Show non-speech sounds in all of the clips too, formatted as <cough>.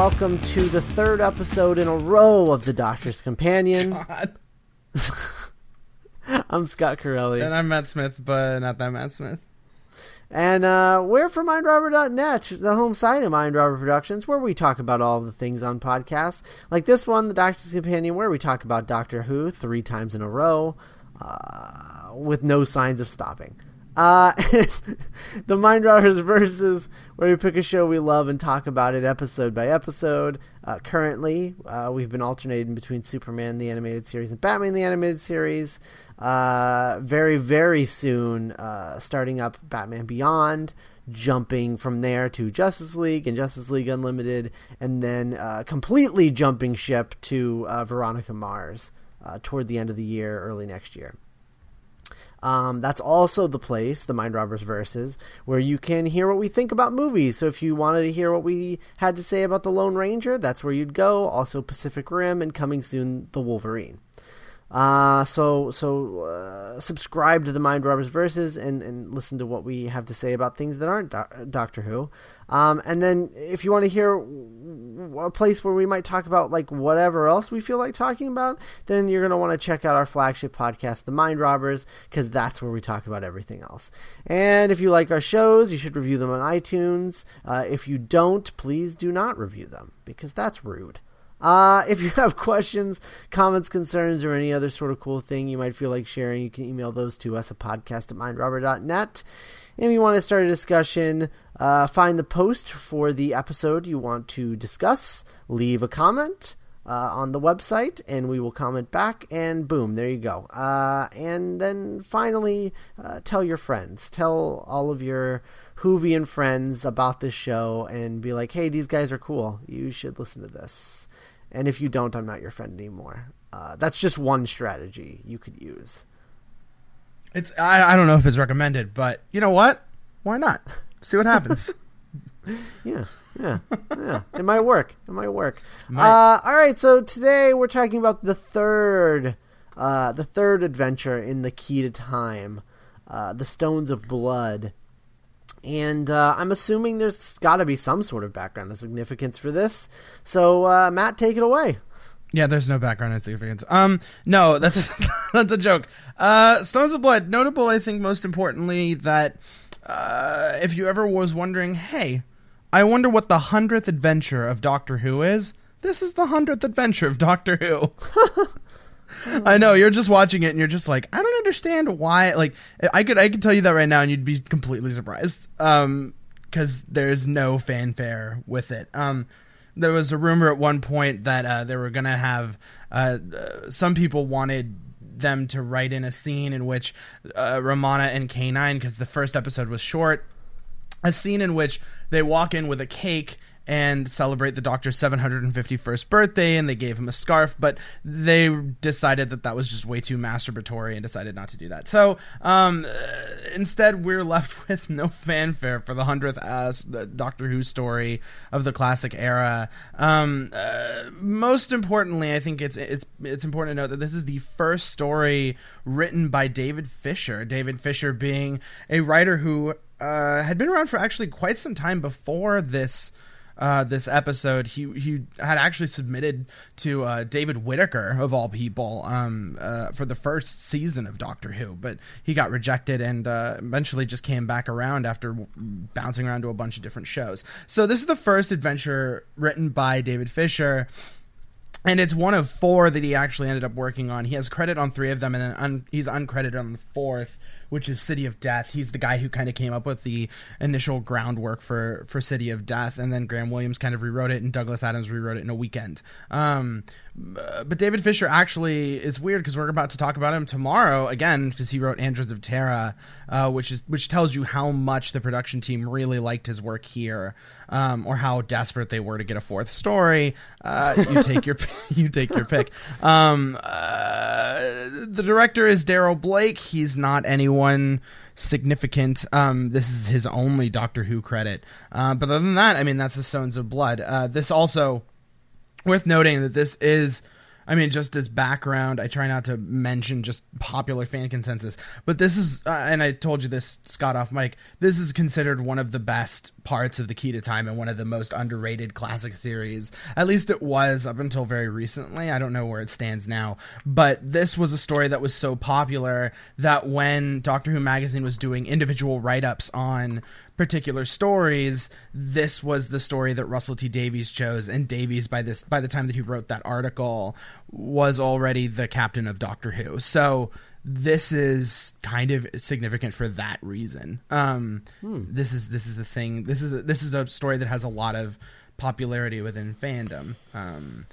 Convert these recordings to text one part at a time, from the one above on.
welcome to the third episode in a row of The Doctor's Companion. <laughs> <laughs> I'm Scott Corelli. And I'm Matt Smith, but not that Matt Smith. And uh, we're from MindRobber.net, the home site of MindRobber Productions, where we talk about all the things on podcasts. Like this one, The Doctor's Companion, where we talk about Doctor Who three times in a row uh, with no signs of stopping. Uh, <laughs> the Mind Robbers Versus, where we pick a show we love and talk about it episode by episode. Uh, currently, uh, we've been alternating between Superman the animated series and Batman the animated series. Uh, very, very soon, uh, starting up Batman Beyond, jumping from there to Justice League and Justice League Unlimited, and then uh, completely jumping ship to Veronica Mars toward the end of the year, early next year. Um, that's also the place, the Mind Robbers Verses, where you can hear what we think about movies. So if you wanted to hear what we had to say about The Lone Ranger, that's where you'd go. Also, Pacific Rim, and coming soon, The Wolverine. Uh, so so uh, subscribe to the Mind Robbers Verses and, and listen to what we have to say about things that aren't do- Doctor Who. Um, and then if you want to hear a place where we might talk about like whatever else we feel like talking about, then you're going to want to check out our flagship podcast, The Mind Robbers, because that's where we talk about everything else. And if you like our shows, you should review them on iTunes. Uh, if you don't, please do not review them because that's rude. Uh, if you have <laughs> questions, comments, concerns, or any other sort of cool thing you might feel like sharing, you can email those to us at podcast at mindrobber.net. And if you want to start a discussion, uh, find the post for the episode you want to discuss, leave a comment. Uh, on the website, and we will comment back, and boom, there you go. Uh, and then finally, uh, tell your friends, tell all of your Whovian friends about this show, and be like, hey, these guys are cool. You should listen to this. And if you don't, I'm not your friend anymore. Uh, that's just one strategy you could use. It's I, I don't know if it's recommended, but you know what? Why not? See what happens. <laughs> yeah, yeah, yeah. It might work. It might work. Might. Uh, all right. So today we're talking about the third, uh, the third adventure in the Key to Time, uh, the Stones of Blood. And uh, I'm assuming there's got to be some sort of background of significance for this. So, uh, Matt, take it away. Yeah, there's no background of significance. Um, no, <laughs> that's that's a joke. Uh, Stones of Blood, notable, I think, most importantly, that uh, if you ever was wondering, hey, I wonder what the hundredth adventure of Doctor Who is. This is the hundredth adventure of Doctor Who. <laughs> <laughs> I know you're just watching it and you're just like, I don't understand why. Like, I could I could tell you that right now and you'd be completely surprised. Um, because there's no fanfare with it. Um, there was a rumor at one point that uh, they were gonna have uh, uh, some people wanted them to write in a scene in which uh, Romana and K9, because the first episode was short, a scene in which they walk in with a cake and celebrate the doctor's 751st birthday and they gave him a scarf but they decided that that was just way too masturbatory and decided not to do that. So um, instead we're left <laughs> with no fanfare for the 100th uh, doctor who story of the classic era. Um, uh, most importantly i think it's it's it's important to note that this is the first story written by david fisher david fisher being a writer who uh, had been around for actually quite some time before this uh, this episode, he he had actually submitted to uh, David Whitaker of all people um, uh, for the first season of Doctor Who, but he got rejected and uh, eventually just came back around after bouncing around to a bunch of different shows. So this is the first adventure written by David Fisher and it's one of four that he actually ended up working on. He has credit on three of them, and then un- he's uncredited on the fourth, which is City of Death. He's the guy who kind of came up with the initial groundwork for for City of Death, and then Graham Williams kind of rewrote it, and Douglas Adams rewrote it in a weekend. Um, but David Fisher actually is weird because we're about to talk about him tomorrow again because he wrote Androids of Tara, uh, which is which tells you how much the production team really liked his work here, um, or how desperate they were to get a fourth story. Uh, you take your <laughs> you take your pick. Um, uh, the director is Darrol Blake. He's not anyone significant. Um, this is his only Doctor Who credit. Uh, but other than that, I mean, that's the Stones of Blood. Uh, this also worth noting that this is I mean, just as background, I try not to mention just popular fan consensus, but this is, uh, and I told you this, Scott off mic. This is considered one of the best parts of the Key to Time and one of the most underrated classic series. At least it was up until very recently. I don't know where it stands now, but this was a story that was so popular that when Doctor Who magazine was doing individual write ups on particular stories, this was the story that Russell T Davies chose, and Davies by this by the time that he wrote that article was already the captain of Doctor Who. So this is kind of significant for that reason. Um, hmm. This is this is the thing. This is a, this is a story that has a lot of popularity within fandom. Um,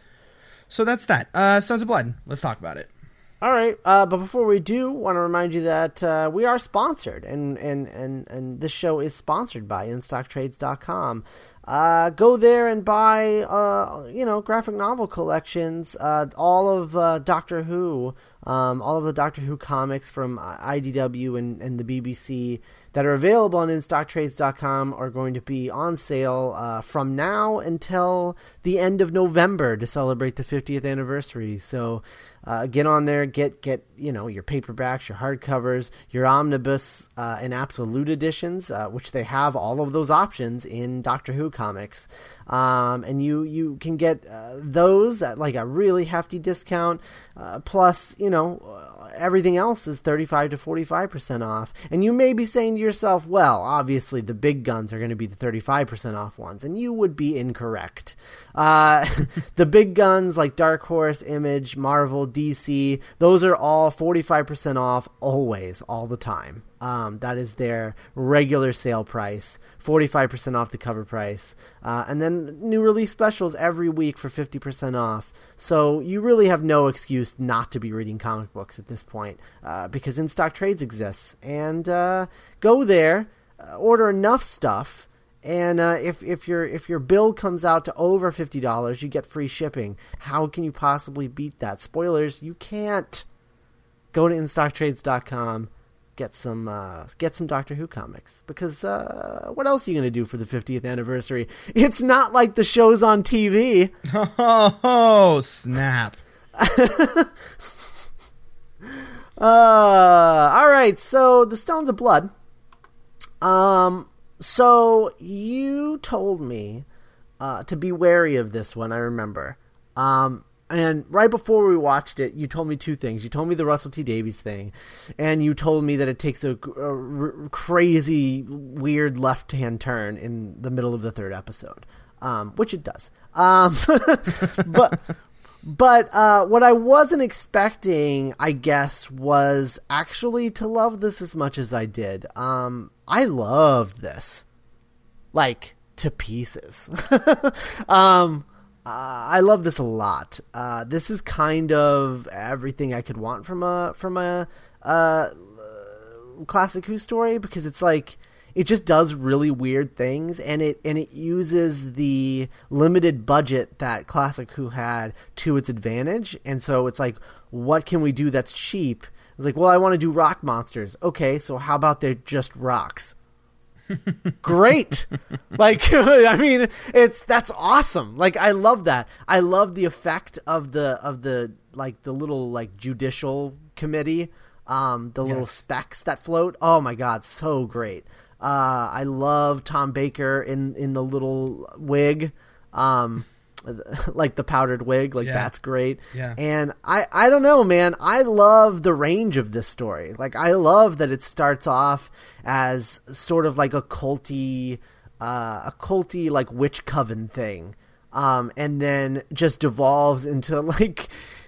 so that's that. Uh, Stones of Blood. Let's talk about it. All right, uh, but before we do, want to remind you that uh, we are sponsored, and, and, and, and this show is sponsored by InStockTrades.com. Uh, go there and buy, uh, you know, graphic novel collections, uh, all of uh, Doctor Who, um, all of the Doctor Who comics from IDW and, and the BBC that are available on InStockTrades.com are going to be on sale from now until the end of November to celebrate the 50th anniversary. So uh, get on there, get get you know your paperbacks, your hardcovers, your omnibus uh, and absolute editions, uh, which they have all of those options in Doctor Who comics, um, and you you can get uh, those at like a really hefty discount. Uh, plus, you know, uh, everything else is thirty five to forty five percent off, and you may be saying to yourself, well, obviously the big guns are going to be the thirty five percent off ones, and you would be incorrect. <laughs> the big guns like Dark Horse, Image, Marvel. DC, those are all 45% off always, all the time. Um, that is their regular sale price, 45% off the cover price. Uh, and then new release specials every week for 50% off. So you really have no excuse not to be reading comic books at this point uh, because in stock trades exists. And uh, go there, uh, order enough stuff and uh, if if your if your bill comes out to over fifty dollars, you get free shipping. How can you possibly beat that? Spoilers: you can't. Go to InStockTrades.com, get some uh, get some Doctor Who comics because uh, what else are you gonna do for the fiftieth anniversary? It's not like the show's on TV. Oh snap! <laughs> uh, all right, so the Stones of Blood. Um, so you told me uh, to be wary of this one. I remember. Um, and right before we watched it, you told me two things. You told me the Russell T Davies thing, and you told me that it takes a, a crazy, weird left hand turn in the middle of the third episode, um, which it does. Um, <laughs> but but uh, what I wasn't expecting, I guess, was actually to love this as much as I did. Um, I loved this, like to pieces. <laughs> um, uh, I love this a lot. Uh, this is kind of everything I could want from a from a uh, classic Who story because it's like it just does really weird things and it and it uses the limited budget that classic who had to its advantage. And so it's like what can we do that's cheap? It's like well i want to do rock monsters. Okay so how about they're just rocks? <laughs> Great! <laughs> Like <laughs> i mean it's that's awesome. Like i love that. I love the effect of the of the like the little like judicial committee um the yes. little specks that float. Oh my god so great uh, I love Tom Baker in in the little wig, um, <laughs> like the powdered wig. Like yeah. that's great. Yeah. And I I don't know, man. I love the range of this story. Like I love that it starts off as sort of like a culty, uh, a culty like witch coven thing, um, and then just devolves into <laughs> like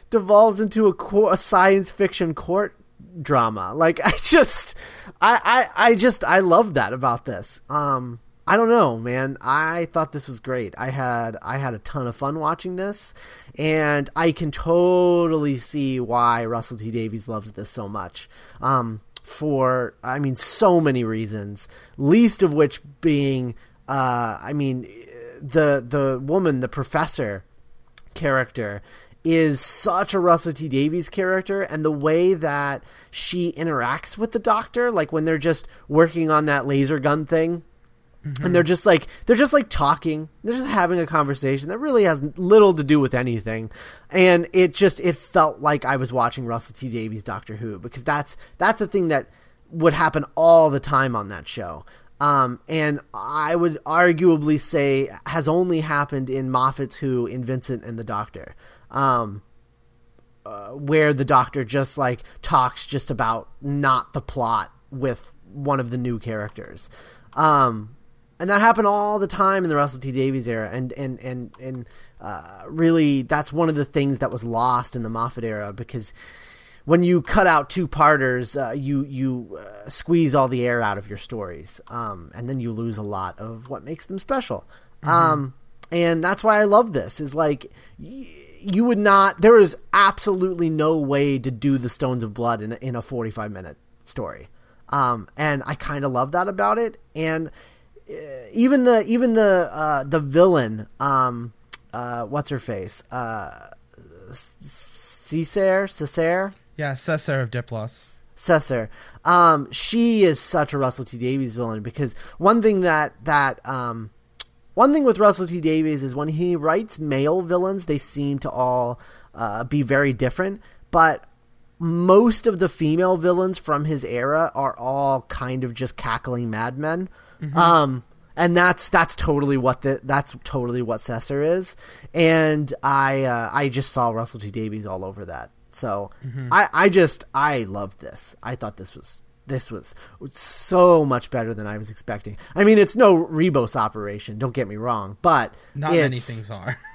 devolves into a, co- a science fiction court drama. Like <laughs> I just, I, I, I just, I love that about this. Um, I don't know, man. I thought this was great. I had, I had a ton of fun watching this, and I can totally see why Russell T Davies loves this so much. Um, for, I mean, so many reasons. Least of which being, uh, I mean, the the woman, the professor character is such a Russell T Davies character, and the way that she interacts with the Doctor, like when they're just working on that laser gun thing, mm-hmm. and they're just like they're just like talking, they're just having a conversation that really has little to do with anything, and it just it felt like I was watching Russell T Davies Doctor Who because that's that's the thing that would happen all the time on that show. Um, and I would arguably say has only happened in Moffat's Who in Vincent and the Doctor um, uh, where the doctor just like talks just about not the plot with one of the new characters. Um, and that happened all the time in the Russell T Davies era, and and and and uh, really, that's one of the things that was lost in the Moffat era because when you cut out two parters, uh, you you uh, squeeze all the air out of your stories, um, and then you lose a lot of what makes them special. Mm-hmm. Um, and that's why I love this. Is like. Y- you would not. There is absolutely no way to do the Stones of Blood in a, in a forty five minute story, um, and I kind of love that about it. And uh, even the even the uh, the villain, um, uh, what's her face, uh, Cessair, yeah, Cessair of Diplos. Cessair. Um, she is such a Russell T Davies villain because one thing that that um, one thing with Russell T Davies is when he writes male villains, they seem to all uh, be very different, but most of the female villains from his era are all kind of just cackling madmen. Mm-hmm. Um, and that's that's totally what the that's totally what Cessair is, and I uh, I just saw Russell T Davies all over that. So mm-hmm. I I just I loved this. I thought this was this was so much better than I was expecting. I mean, it's no Ribos operation. Don't get me wrong, but not many things are. <laughs>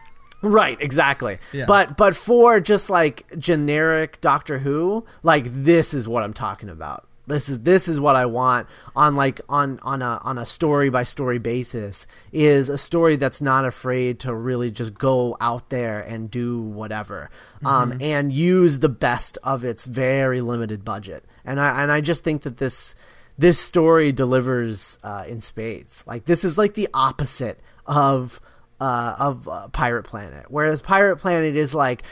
Right, exactly. Yeah. But but for just like generic Doctor Who, like this is what I'm talking about. This is this is what I want on like on on a on a story by story basis is a story that's not afraid to really just go out there and do whatever um, mm-hmm. and use the best of its very limited budget and I and I just think that this this story delivers uh, in spades. Like this is like the opposite of uh, of uh, Pirate Planet, whereas Pirate Planet is like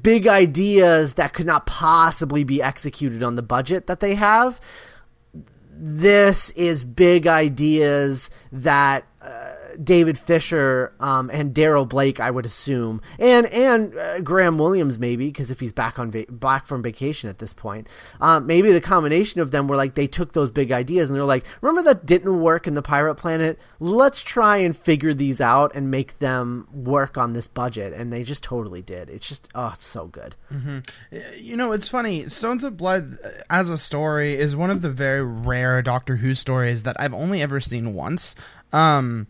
big ideas that could not possibly be executed on the budget that they have. This is big ideas that uh, David Fisher um, and Darrol Blake, I would assume, and and uh, Graham Williams maybe because if he's back on va- back from vacation at this point, um, maybe the combination of them were like they took those big ideas and they're like, remember that didn't work in the Pirate Planet? Let's try and figure these out and make them work on this budget, and they just totally did. It's just oh, it's so good. Mm-hmm. You know, it's funny. Stones of Blood uh, as a story is one of the very rare Doctor Who stories that I've only ever seen once. Um,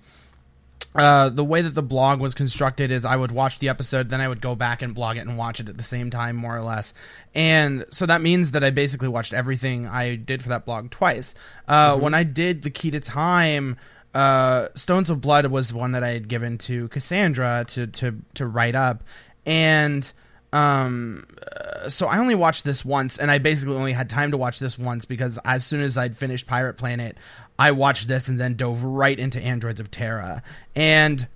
uh, the way that the blog was constructed is I would watch the episode, then I would go back and blog it and watch it at the same time, more or less. And so that means that I basically watched everything I did for that blog twice. Uh, mm-hmm. When I did the Key to Time, uh, Stones of Blood was one that I had given to Cassandra to to to write up, and um uh, so i only watched this once and i basically only had time to watch this once because as soon as i'd finished pirate planet i watched this and then dove right into androids of tara. And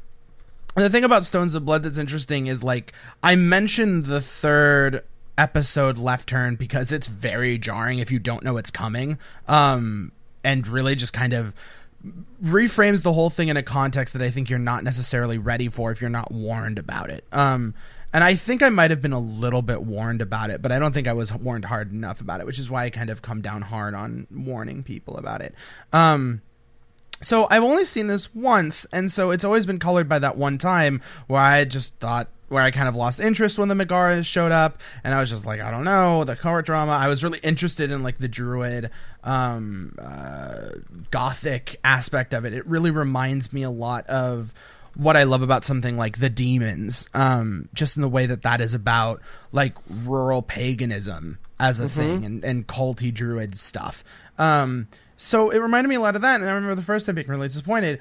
the thing about stones of blood that's interesting is like i mentioned the third episode left turn because it's very jarring if you don't know it's coming um and really just kind of reframes the whole thing in a context that i think you're not necessarily ready for if you're not warned about it. Um and I think I might have been a little bit warned about it, but I don't think I was warned hard enough about it, which is why I kind of come down hard on warning people about it. Um, so I've only seen this once, and so it's always been colored by that one time where I just thought where I kind of lost interest when the Megaras showed up, and I was just like, I don't know, the court drama. I was really interested in like the druid, um, uh, gothic aspect of it. It really reminds me a lot of what I love about something like the demons, um, just in the way that that is about like rural paganism as a thing and, and culty druid stuff. Um, so it reminded me a lot of that, and I remember the first time being really disappointed.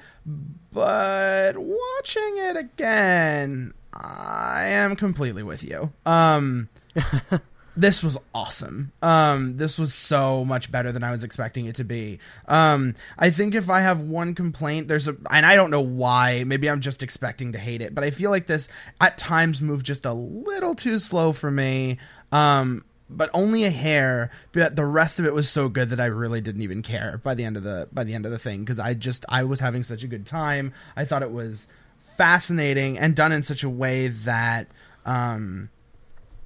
But watching it again, I am completely with you. Um, <laughs> this was awesome. Um, this was so much better than I was expecting it to be. Um, I think if I have one complaint, there's a, and I don't know why. Maybe I'm just expecting to hate it, but I feel like this at times moved just a little too slow for me. Um, but only a hair. But the rest of it was so good that I really didn't even care by the end of the by the end of the thing because I just I was having such a good time. I thought it was fascinating and done in such a way that um,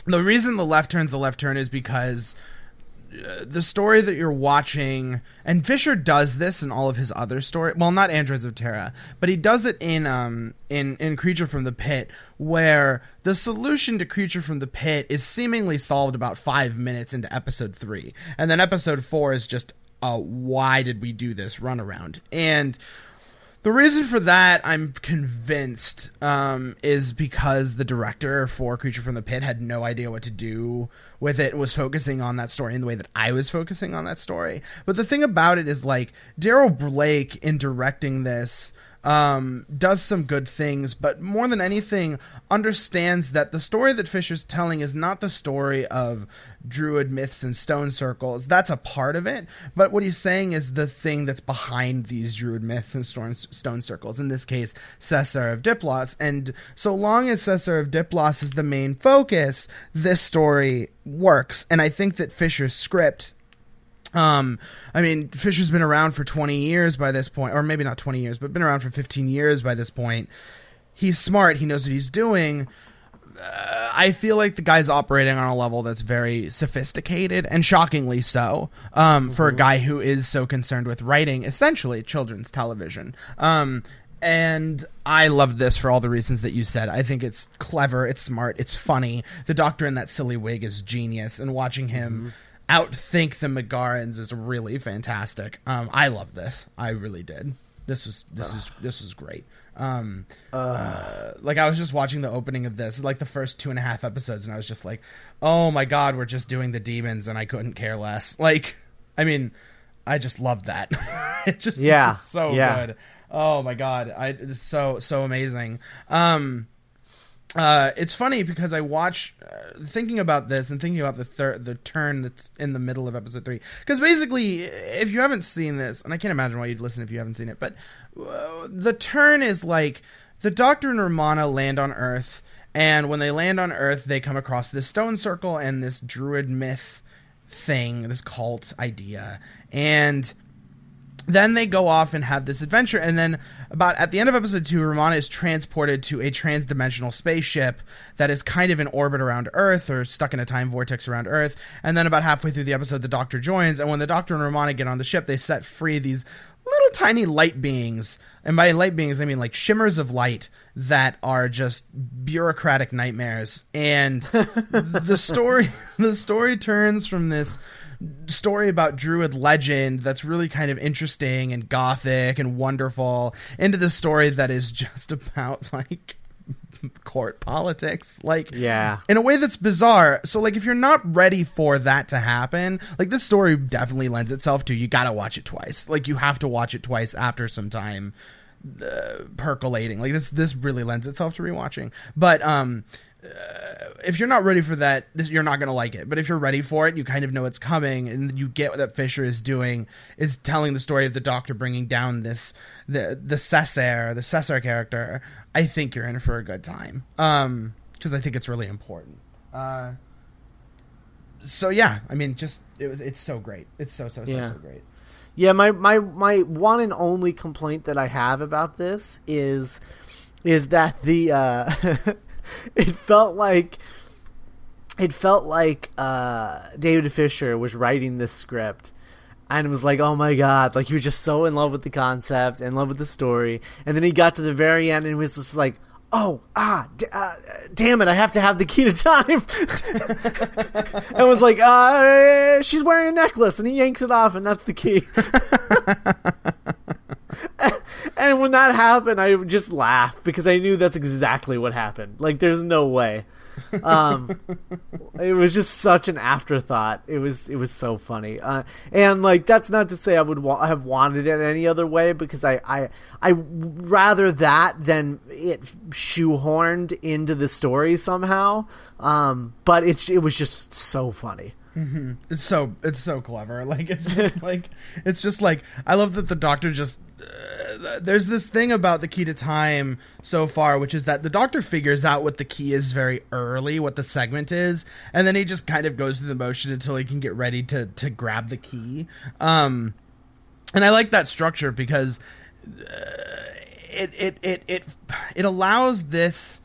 the reason the left turn's the left turn is because uh, the story that you're watching and Fisher does this in all of his other story well not Androids of Tara but he does it in um in in Creature from the Pit where the solution to Creature from the Pit is seemingly solved about 5 minutes into episode 3 and then episode 4 is just uh why did we do this runaround? And the reason for that, I'm convinced, um, is because the director for Creature from the Pit had no idea what to do with it, was focusing on that story in the way that I was focusing on that story. But the thing about it is, like, Darrol Blake, in directing this, um, does some good things, but more than anything, understands that the story that Fisher's telling is not the story of druid myths and stone circles. That's a part of it, but what he's saying is the thing that's behind these druid myths and stone, stone circles. In this case, Cessair of Diplos. And so long as Cessair of Diplos is the main focus, this story works. And I think that Fisher's script um, I mean, Fisher's been around for 20 years by this point, or maybe not 20 years, but been around for 15 years by this point. He's smart. He knows what he's doing. Uh, I feel like the guy's operating on a level that's very sophisticated and shockingly so um, mm-hmm. for a guy who is so concerned with writing essentially children's television. Um, and I love this for all the reasons that you said. I think it's clever, it's smart, it's funny. The doctor in that silly wig is genius, and watching him. Mm-hmm outthink the Megarans is really fantastic. Um, I love this. I really did. This was this uh. is this was great. Um, uh. Like I was just watching the opening of this, like the first two and a half episodes, and I was just like, "Oh my god, we're just doing the demons," and I couldn't care less. <laughs> Like, I mean, I just loved that. <laughs> it just yeah, so yeah. good. Oh my god, I it's so so amazing. Um, uh, it's funny because I watch, uh, thinking about this and thinking about the third, the turn that's in the middle of episode three. Because basically, if you haven't seen this, and I can't imagine why you'd listen if you haven't seen it, but uh, the turn is like the Doctor and Romana land on Earth, and when they land on Earth, they come across this stone circle and this druid myth thing, this cult idea, and then they go off and have this adventure and then about at the end of episode 2 Romana is transported to a trans-dimensional spaceship that is kind of in orbit around earth or stuck in a time vortex around earth. And then about halfway through the episode the doctor joins and when the doctor and Romana get on the ship they set free these little tiny light beings. And by light beings i mean like shimmers of light that are just bureaucratic nightmares. And <laughs> the story the story turns from this story about druid legend that's really kind of interesting and gothic and wonderful into the story that is just <laughs> about like court politics. Like yeah. in a way that's bizarre. So like if you're not ready for that to happen like this story definitely lends itself to you gotta watch it twice. Like you have to watch it twice after some time uh, percolating. Like this this really lends itself to rewatching. But um if you're not ready for that, you're not going to like it. But if you're ready for it, you kind of know it's coming, and you get what that Fisher is doing is telling the story of the Doctor bringing down this the the Cessair, the Cessair character. I think you're in for a good time, um, because I think it's really important. Uh, so yeah, I mean, just it was it's so great. It's so so so yeah. so great. Yeah, my my my one and only complaint that I have about this is is that the uh <laughs> <laughs> it felt like it felt like uh, David Fisher was writing this script and was like, "Oh my god!" Like he was just so in love with the concept, in love with the story, and then he got to the very end and was just like, "Oh ah, d- uh, damn it! I have to have the key to time." <laughs> and was like, uh, "She's wearing a necklace," and he yanks it off, and that's the key. <laughs> and when that happened, I just laugh because I knew that's exactly what happened. Like, there's no way. Um, <laughs> it was just such an afterthought. It was it was so funny, uh, and like that's not to say I would wa- have wanted it any other way because I I I rather that than it shoehorned into the story somehow. Um, but it's it was just so funny. Mm-hmm. It's so it's so clever. Like it's just <laughs> like it's just like I love that the doctor just uh, there's this thing about the key to time so far, which is that the doctor figures out what the key is very early, what the segment is, and then he just kind of goes through the motion until he can get ready to to grab the key. Um, and I like that structure because uh, it, it it it it allows this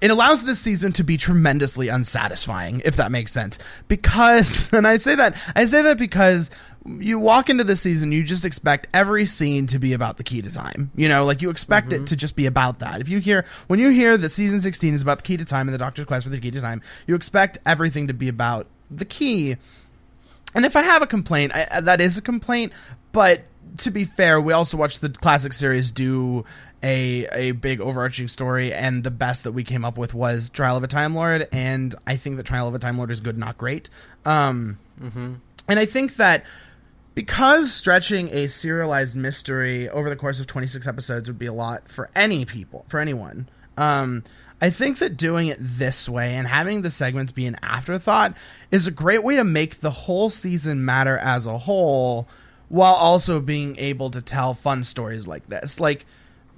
it allows this season to be tremendously unsatisfying if that makes sense because <laughs> and i say that i say that because you walk into the season you just expect every scene to be about the key to time you know like you expect mm-hmm. it to just be about that if you hear when you hear that season 16 is about the key to time and the doctor's quest for the key to time you expect everything to be about the key and if i have a complaint I, that is a complaint but to be fair we also watched the classic series do a a big overarching story, and the best that we came up with was Trial of a Time Lord, and I think that Trial of a Time Lord is good, not great. Um, mm-hmm. And I think that because stretching a serialized mystery over the course of 26 episodes would be a lot for any people, for anyone. Um, I think that doing it this way and having the segments be an afterthought is a great way to make the whole season matter as a whole while also being able to tell fun stories like this. Like,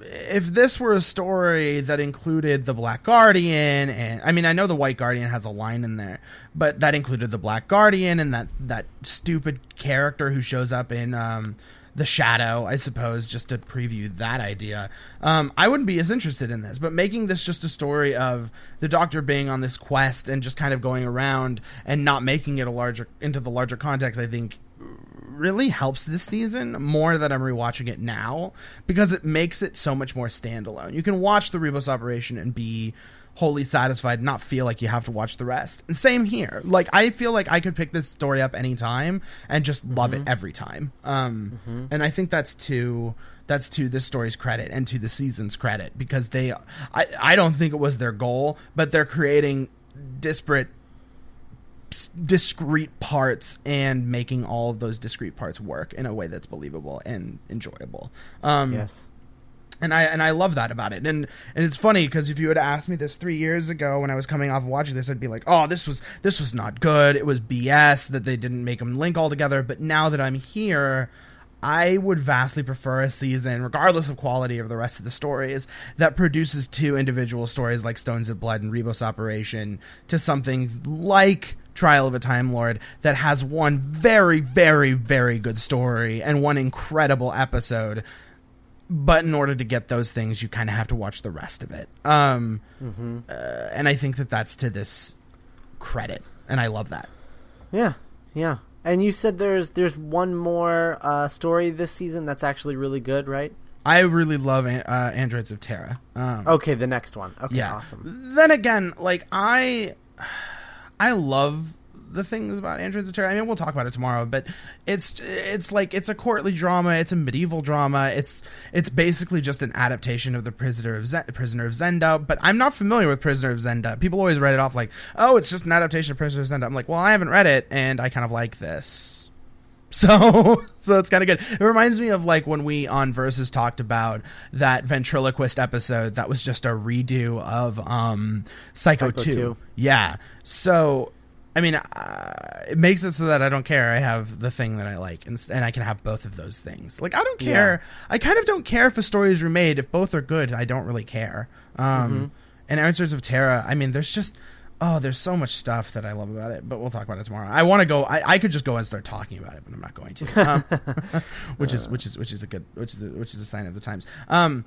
if this were a story that included the Black Guardian, and I mean, I know the White Guardian has a line in there, but that included the Black Guardian and that that stupid character who shows up in um, the Shadow, I suppose, just to preview that idea. Um, I wouldn't be as interested in this, but making this just a story of the Doctor being on this quest and just kind of going around and not making it a larger into the larger context, I think really helps this season more that I'm rewatching it now because it makes it so much more standalone. You can watch the Ribos operation and be wholly satisfied, not feel like you have to watch the rest. And same here. Like I feel like I could pick this story up anytime and just love mm-hmm. it every time. Um, mm-hmm. and I think that's to that's to this story's credit and to the season's credit because they I I don't think it was their goal, but they're creating disparate discrete parts and making all of those discrete parts work in a way that's believable and enjoyable. Um, yes. And I and I love that about it. And and it's funny because if you had asked me this three years ago when I was coming off of watching this, I'd be like, "Oh, this was this was not good. It was BS that they didn't make them link all together." But now that I'm here, I would vastly prefer a season, regardless of quality of the rest of the stories, that produces two individual stories like Stones of Blood and Ribos Operation to something like Trial of a Time Lord that has one very, very, very good story and one incredible episode. But in order to get those things, you kind of have to watch the rest of it. Um, mm-hmm. uh, and I think that that's to this credit, and I love that. Yeah, yeah. And you said there's there's one more uh, story this season that's actually really good, right? I really love uh, Androids of Tara. Um, okay, the next one. Okay, yeah. awesome. Then again, like I I love the things about Androids of Tara. I mean, we'll talk about it tomorrow, but it's it's like it's a courtly drama. It's a medieval drama. It's it's basically just an adaptation of the Prisoner of Z- Prisoner of Zenda. But I'm not familiar with Prisoner of Zenda. People always write it off like, oh, it's just an adaptation of Prisoner of Zenda. I'm like, well, I haven't read it, and I kind of like this. <laughs> So, so it's kind of good. It reminds me of like when we on Versus talked about that ventriloquist episode that was just a redo of um Psycho, Psycho 2. 2. Yeah. So I mean, uh, it makes it so that I don't care. I have the thing that I like, and, and I can have both of those things. Like I don't care. Yeah. I kind of don't care if a story is remade. If both are good, I don't really care. Um, mm-hmm. And Androids of Tara. I mean, there's just oh, there's so much stuff that I love about it. But we'll talk about it tomorrow. I want to go. I, I could just go and start talking about it, but I'm not going to. Um, <laughs> which is which is which is a good which is a, which is a sign of the times. Um,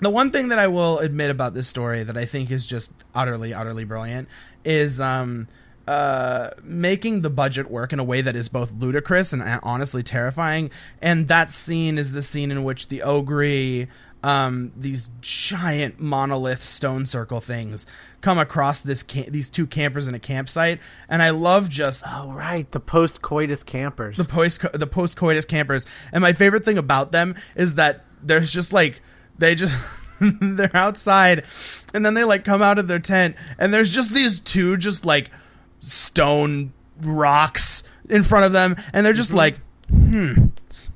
the one thing that I will admit about this story that I think is just utterly utterly brilliant is um uh, making the budget work in a way that is both ludicrous and honestly terrifying. And that scene is the scene in which the Ogri, um, these giant monolith stone circle things, come across this these two campers in a campsite, and I love just oh right the post coitus campers, the post the post coitus campers. And my favorite thing about them is that there's just like they just <laughs> they're outside and then they like come out of their tent and there's just these two just like stone rocks in front of them and they're just Mm-hmm. like hmm it's,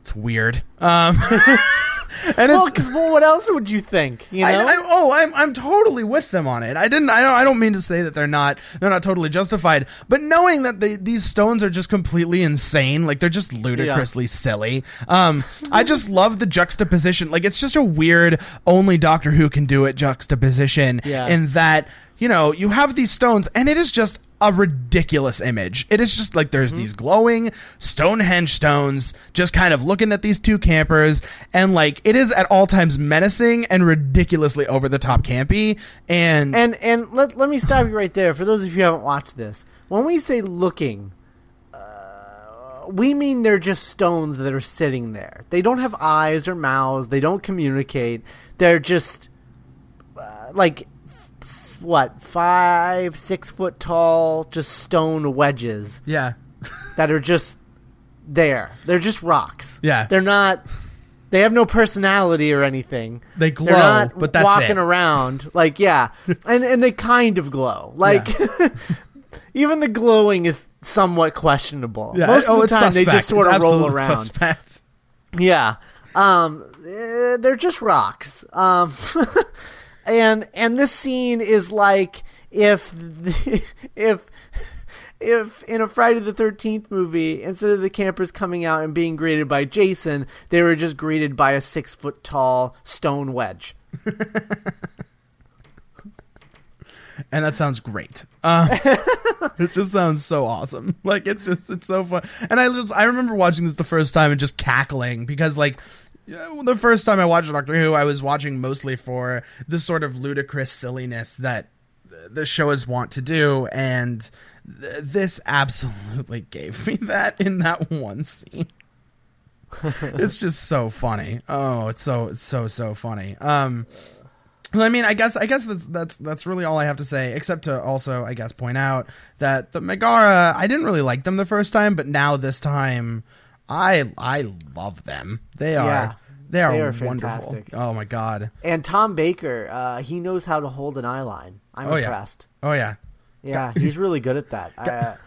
it's weird um <laughs> and Well, well, what else would you think? You know? I, I, oh, I'm I'm totally with them on it. I didn't. I don't. I don't mean to say that they're not. They're not totally justified. But knowing that they, these stones are just completely insane, like they're just ludicrously silly. Um, I just <laughs> love the juxtaposition. Like it's just a weird, only Doctor Who can do it juxtaposition. Yeah. In that you know you have these stones, and it is just a ridiculous image. It is just like there's these glowing Stonehenge stones just kind of looking at these two campers and like it is at all times menacing and ridiculously over the top campy and, And and let let me stop you right there. For those of you who haven't watched this, when we say looking, uh, we mean they're just stones that are sitting there. They don't have eyes or mouths. They don't communicate. They're just uh, like what five, six foot tall, just stone wedges yeah. that are just there. They're just rocks. Yeah. they're not. They have no personality or anything. They glow, but They're not but that's walking it. around. Like yeah, <laughs> and and they kind of glow. Like <laughs> even the glowing is somewhat questionable. Yeah. Most oh, of the time they just sort It's of roll around. suspect. Yeah. Um, eh, they're just rocks. Um, <laughs> and and this scene is like if the, <laughs> if if in a Friday the Thirteenth movie, instead of the campers coming out and being greeted by Jason, they were just greeted by a six foot tall stone wedge. <laughs> and that sounds great. Um, <laughs> it just sounds so awesome. Like it's just it's so fun. And I just, I remember watching this the first time and just cackling because like yeah, well, the first time I watched Doctor Who, I was watching mostly for the sort of ludicrous silliness that the show is wont to do, and th- this absolutely <laughs> gave me that in that one scene. <laughs> it's just so funny. Oh, it's so it's so so funny. Um, well, I mean, I guess I guess that's that's that's really all I have to say, except to also I guess point out that the Megara I didn't really like them the first time, but now this time I I love them. They are Yeah, they are, they are wonderful. Oh my god. And Tom Baker, uh, he knows how to hold an eye line. I'm Oh, yeah. impressed. Oh yeah. Yeah, he's really good at that. <laughs>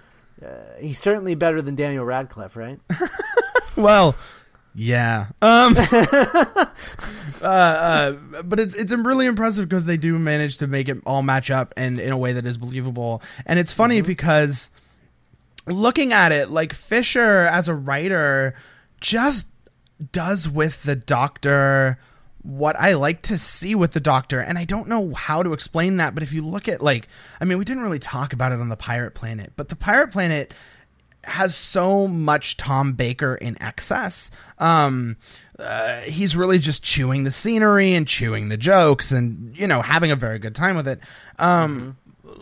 Uh, uh, he's certainly better than Daniel Radcliffe, right? <laughs> Well, yeah. Um, <laughs> uh, uh, but it's it's really impressive because they do manage to make it all match up and in a way that is believable. And it's funny because looking at it, like Fisher as a writer just does with the Doctor what I like to see with the Doctor, and I don't know how to explain that. But if you look at like, I mean, we didn't really talk about it on the Pirate Planet, but the Pirate Planet has so much Tom Baker in excess. Um, uh, he's really just chewing the scenery and chewing the jokes, and you know, having a very good time with it. Um,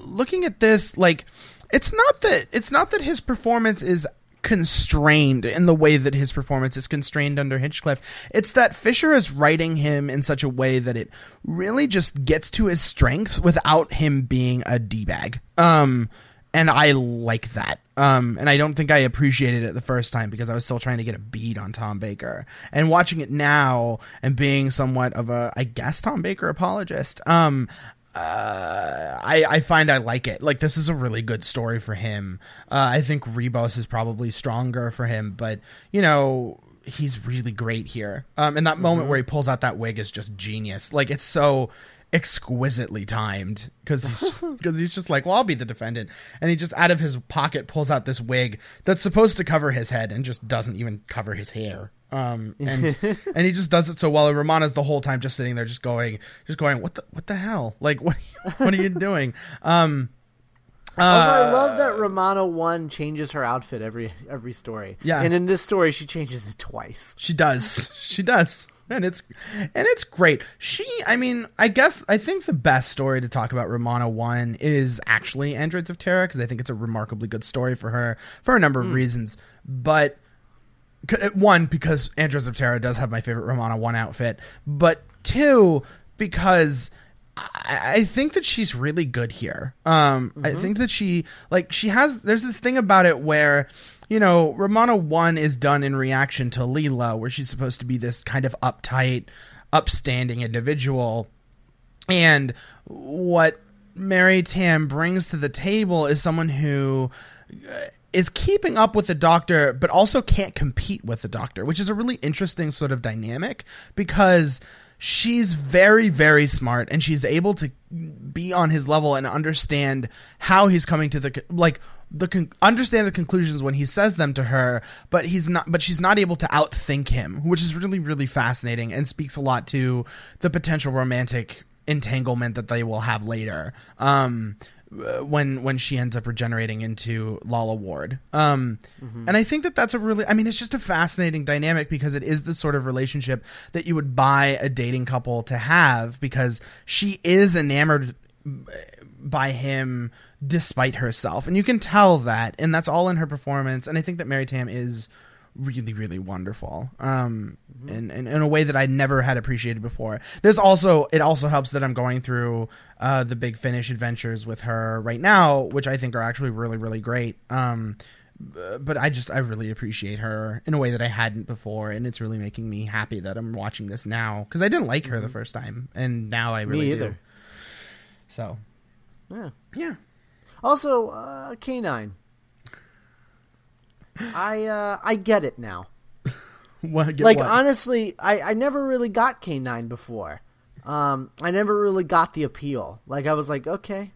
Looking at this, like, it's not that it's not that his performance is constrained in the way that his performance is constrained under Hinchcliffe. It's that Fisher is writing him in such a way that it really just gets to his strengths without him being a d bag. Um, and I like that. Um, and I don't think I appreciated it the first time because I was still trying to get a beat on Tom Baker. And watching it now and being somewhat of a, I guess, Tom Baker apologist, um, uh, I, I find I like it. Like this is a really good story for him. Uh, I think Ribos is probably stronger for him, but you know he's really great here. Um, and that moment where he pulls out that wig is just genius. Like it's so exquisitely timed because he's because <laughs> he's just like, well, I'll be the defendant, and he just out of his pocket pulls out this wig that's supposed to cover his head and just doesn't even cover his hair. Um, and <laughs> and he just does it so well. And Romana's the whole time just sitting there, just going, just going, what the what the hell? Like what <laughs> what are you doing? Um, Also, I uh, love that Romana one changes her outfit every every story. Yeah. and in this story, she changes it twice. She does. She does. And it's and it's great. She I mean, I guess I think the best story to talk about Romana 1 is actually Androids of Tara because I think it's a remarkably good story for her for a number of reasons. But c- uh, one because Androids of Tara does have my favorite Romana 1 outfit, but two because I, I think that she's really good here. Um, Mm-hmm. I think that she like she has. There's this thing about it where, you know, Romana one is done in reaction to Leela, where she's supposed to be this kind of uptight, upstanding individual, and what Mary Tamm brings to the table is someone who uh, keeping up with the doctor, but also can't compete with the doctor, which is a really interesting sort of dynamic because she's very, very smart and she's able to be on his level and understand how he's coming to the like the con- understand the conclusions when he says them to her, but he's not. But she's not able to outthink him, which is really, really fascinating and speaks a lot to the potential romantic entanglement that they will have later. Um, uh, when when she ends up regenerating into Lalla Ward. Um, and I think that that's a really I mean it's just a fascinating dynamic because it is the sort of relationship that you would buy a dating couple to have because she is enamored by him despite herself. And you can tell that and that's all in her performance. And I think that Mary Tamm is really really wonderful um in, in in a way that I never had appreciated before. There's also it also helps that I'm going through uh the big finish adventures with her right now which I think are actually really really great. Um but I just I really appreciate her in a way that I hadn't before and it's really making me happy that I'm watching this now cuz I didn't like her the first time and now I really do. either. so Yeah. yeah Also, uh, K9. I uh, I get it now. <laughs> what, get like what? honestly, I I never really got K9 before. Um, I never really got the appeal. Like I was like, okay,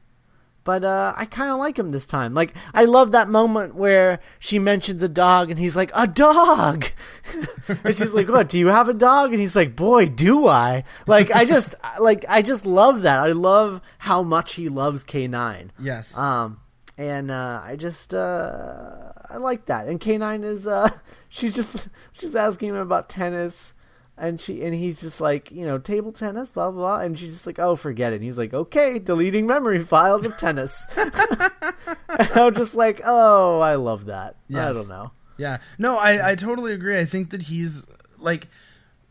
but uh, I kind of like him this time. Like I love that moment where she mentions a dog and he's like, a dog, <laughs> and she's like, what? Do you have a dog? And he's like, boy, do I? Like I just <laughs> like I just love that. I love how much he loves K9. yes Um, and uh, I just uh, I like that. And K9 is uh, <laughs> she's just she's asking him about tennis, and she and he's just like you know table tennis, blah blah, blah. and she's just like oh forget it. And he's like okay, deleting memory files of tennis. <laughs> and I'm just like oh I love that. I don't know. Yeah. No, I, I totally agree. I think that he's like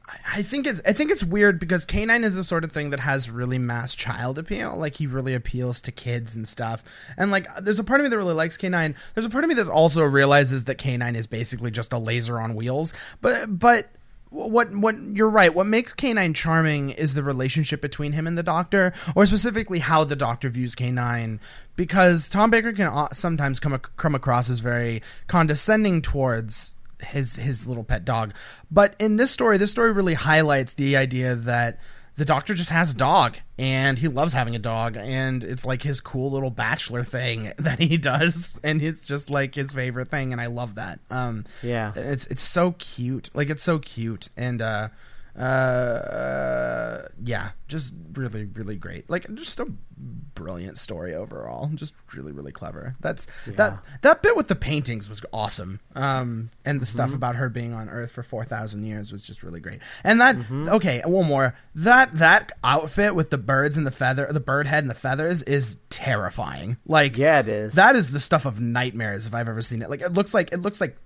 I- I think it's I think it's weird because K9 is the sort of thing that has really mass child appeal. Like he really appeals to kids and stuff. And like there's a part of me that really likes K9. There's a part of me that also realizes that K9 is basically just a laser on wheels. But but what what you're right. What makes K9 charming is the relationship between him and the Doctor, or specifically how the Doctor views K9. Because Tom Baker can sometimes come come across as very condescending towards his his little pet dog. But in this story, this story really highlights the idea that the doctor just has a dog and he loves having a dog and it's like his cool little bachelor thing <laughs> that he does and it's just like his favorite thing and I love that. Um Yeah. it's it's so cute. Like it's so cute and uh uh yeah, just really really great. Like just a brilliant story overall. Just really really clever. That's that that bit with the paintings was awesome. Um and the stuff about her being on earth for 4000 years was just really great. And that okay, one more. That that outfit with the birds and the feather the bird head and the feathers is terrifying. Like Yeah, it is. that is the stuff of nightmares if I've ever seen it. Like it looks like it looks like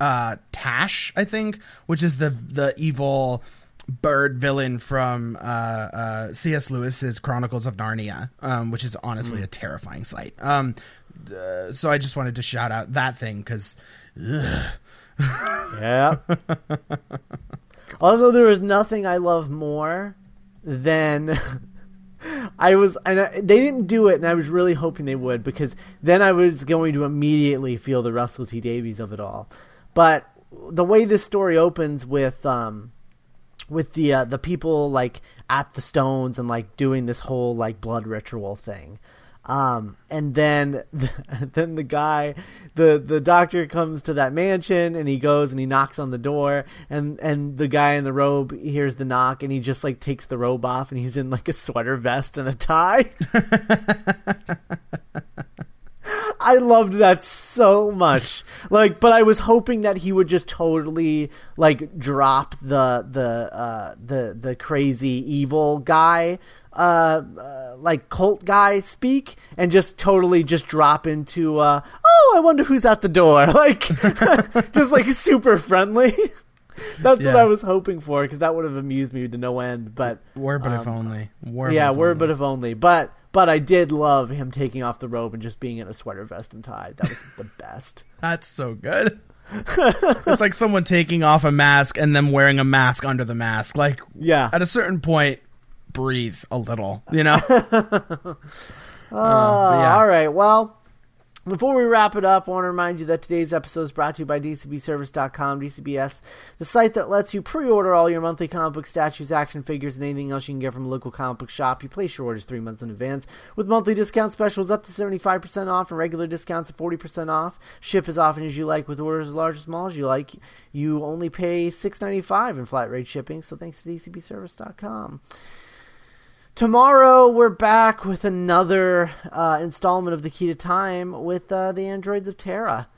uh Tash, I think, which is the the evil bird villain from uh, uh, C.S. Lewis's Chronicles of Narnia, um, which is honestly a terrifying sight. Um, uh, so I just wanted to shout out that thing because Yeah. <laughs> also, there is nothing I love more than <laughs> I was, and I, they didn't do it, and I was really hoping they would because then I was going to immediately feel the Russell T Davies of it all. But the way this story opens with um with the uh, the people like at the stones and like doing this whole like blood ritual thing. Um, and then, <laughs> then the guy, the the doctor comes to that mansion and he goes and he knocks on the door and and the guy in the robe hears the knock and he just like takes the robe off and he's in like a sweater vest and a tie. <laughs> I loved that so much. Like, but I was hoping that he would just totally like drop the the uh, the the crazy evil guy, uh, uh, like cult guy speak, and just totally just drop into, uh, oh, I wonder who's at the door, <laughs> like, <laughs> just like super friendly. <laughs> That's what I was hoping for because that would have amused me to no end. But Were but if Um, only. Were yeah, if were only. but if only. But but I did love him taking off the robe and just being in a sweater vest and tie. That was the <laughs> best. That's so good. it's like someone taking off a mask and then wearing a mask under the mask. Like Yeah. at a certain point, breathe a little. You know. <laughs> Oh, yeah. all right. Well, before we wrap it up, I want to remind you that today's episode is brought to you by DCBService.com. DCBS, the site that lets you pre-order all your monthly comic book statues, action figures, and anything else you can get from a local comic book shop. You place your orders three months in advance with monthly discount specials up to 75% off and regular discounts of 40% off. Ship as often as you like with orders as large or small as you like. You only pay $6.95 in flat rate shipping, so thanks to DCBService.com. Tomorrow we're back with another uh, installment of the Key to Time with uh, the Androids of Tara,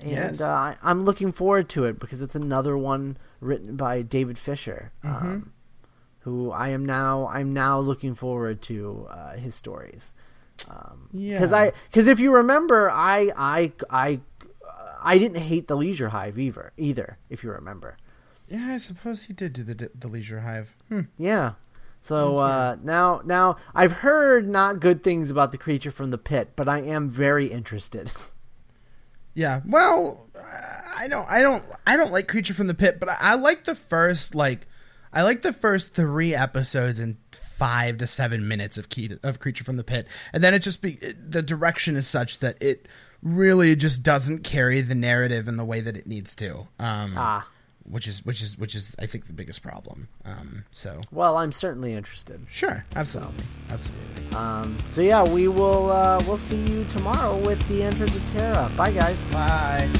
and Yes. uh, I'm looking forward to it because it's another one written by David Fisher, um, who I am now I'm now looking forward to uh, his stories. Because Yeah. I because if you remember, I I I I didn't hate the Leisure Hive either. Either if you remember. Yeah, I suppose he did do the the Leisure Hive. Hmm. Yeah. So uh, now, now I've heard not good things about the creature from the pit, but I am very interested. <laughs> Yeah. Well, I don't, I don't, I don't like Creature from the Pit, but I, I like the first like, I like the first three episodes and five to seven minutes of key of Creature from the Pit, and then it just be it, the direction is such that it really just doesn't carry the narrative in the way that it needs to. Um, Ah. Which is which is which is I think the biggest problem. Um, so well, I'm certainly interested. sure, absolutely, absolutely. Um, so yeah, we will uh, we'll see you tomorrow with the Androids of Tara. Bye, guys. Bye.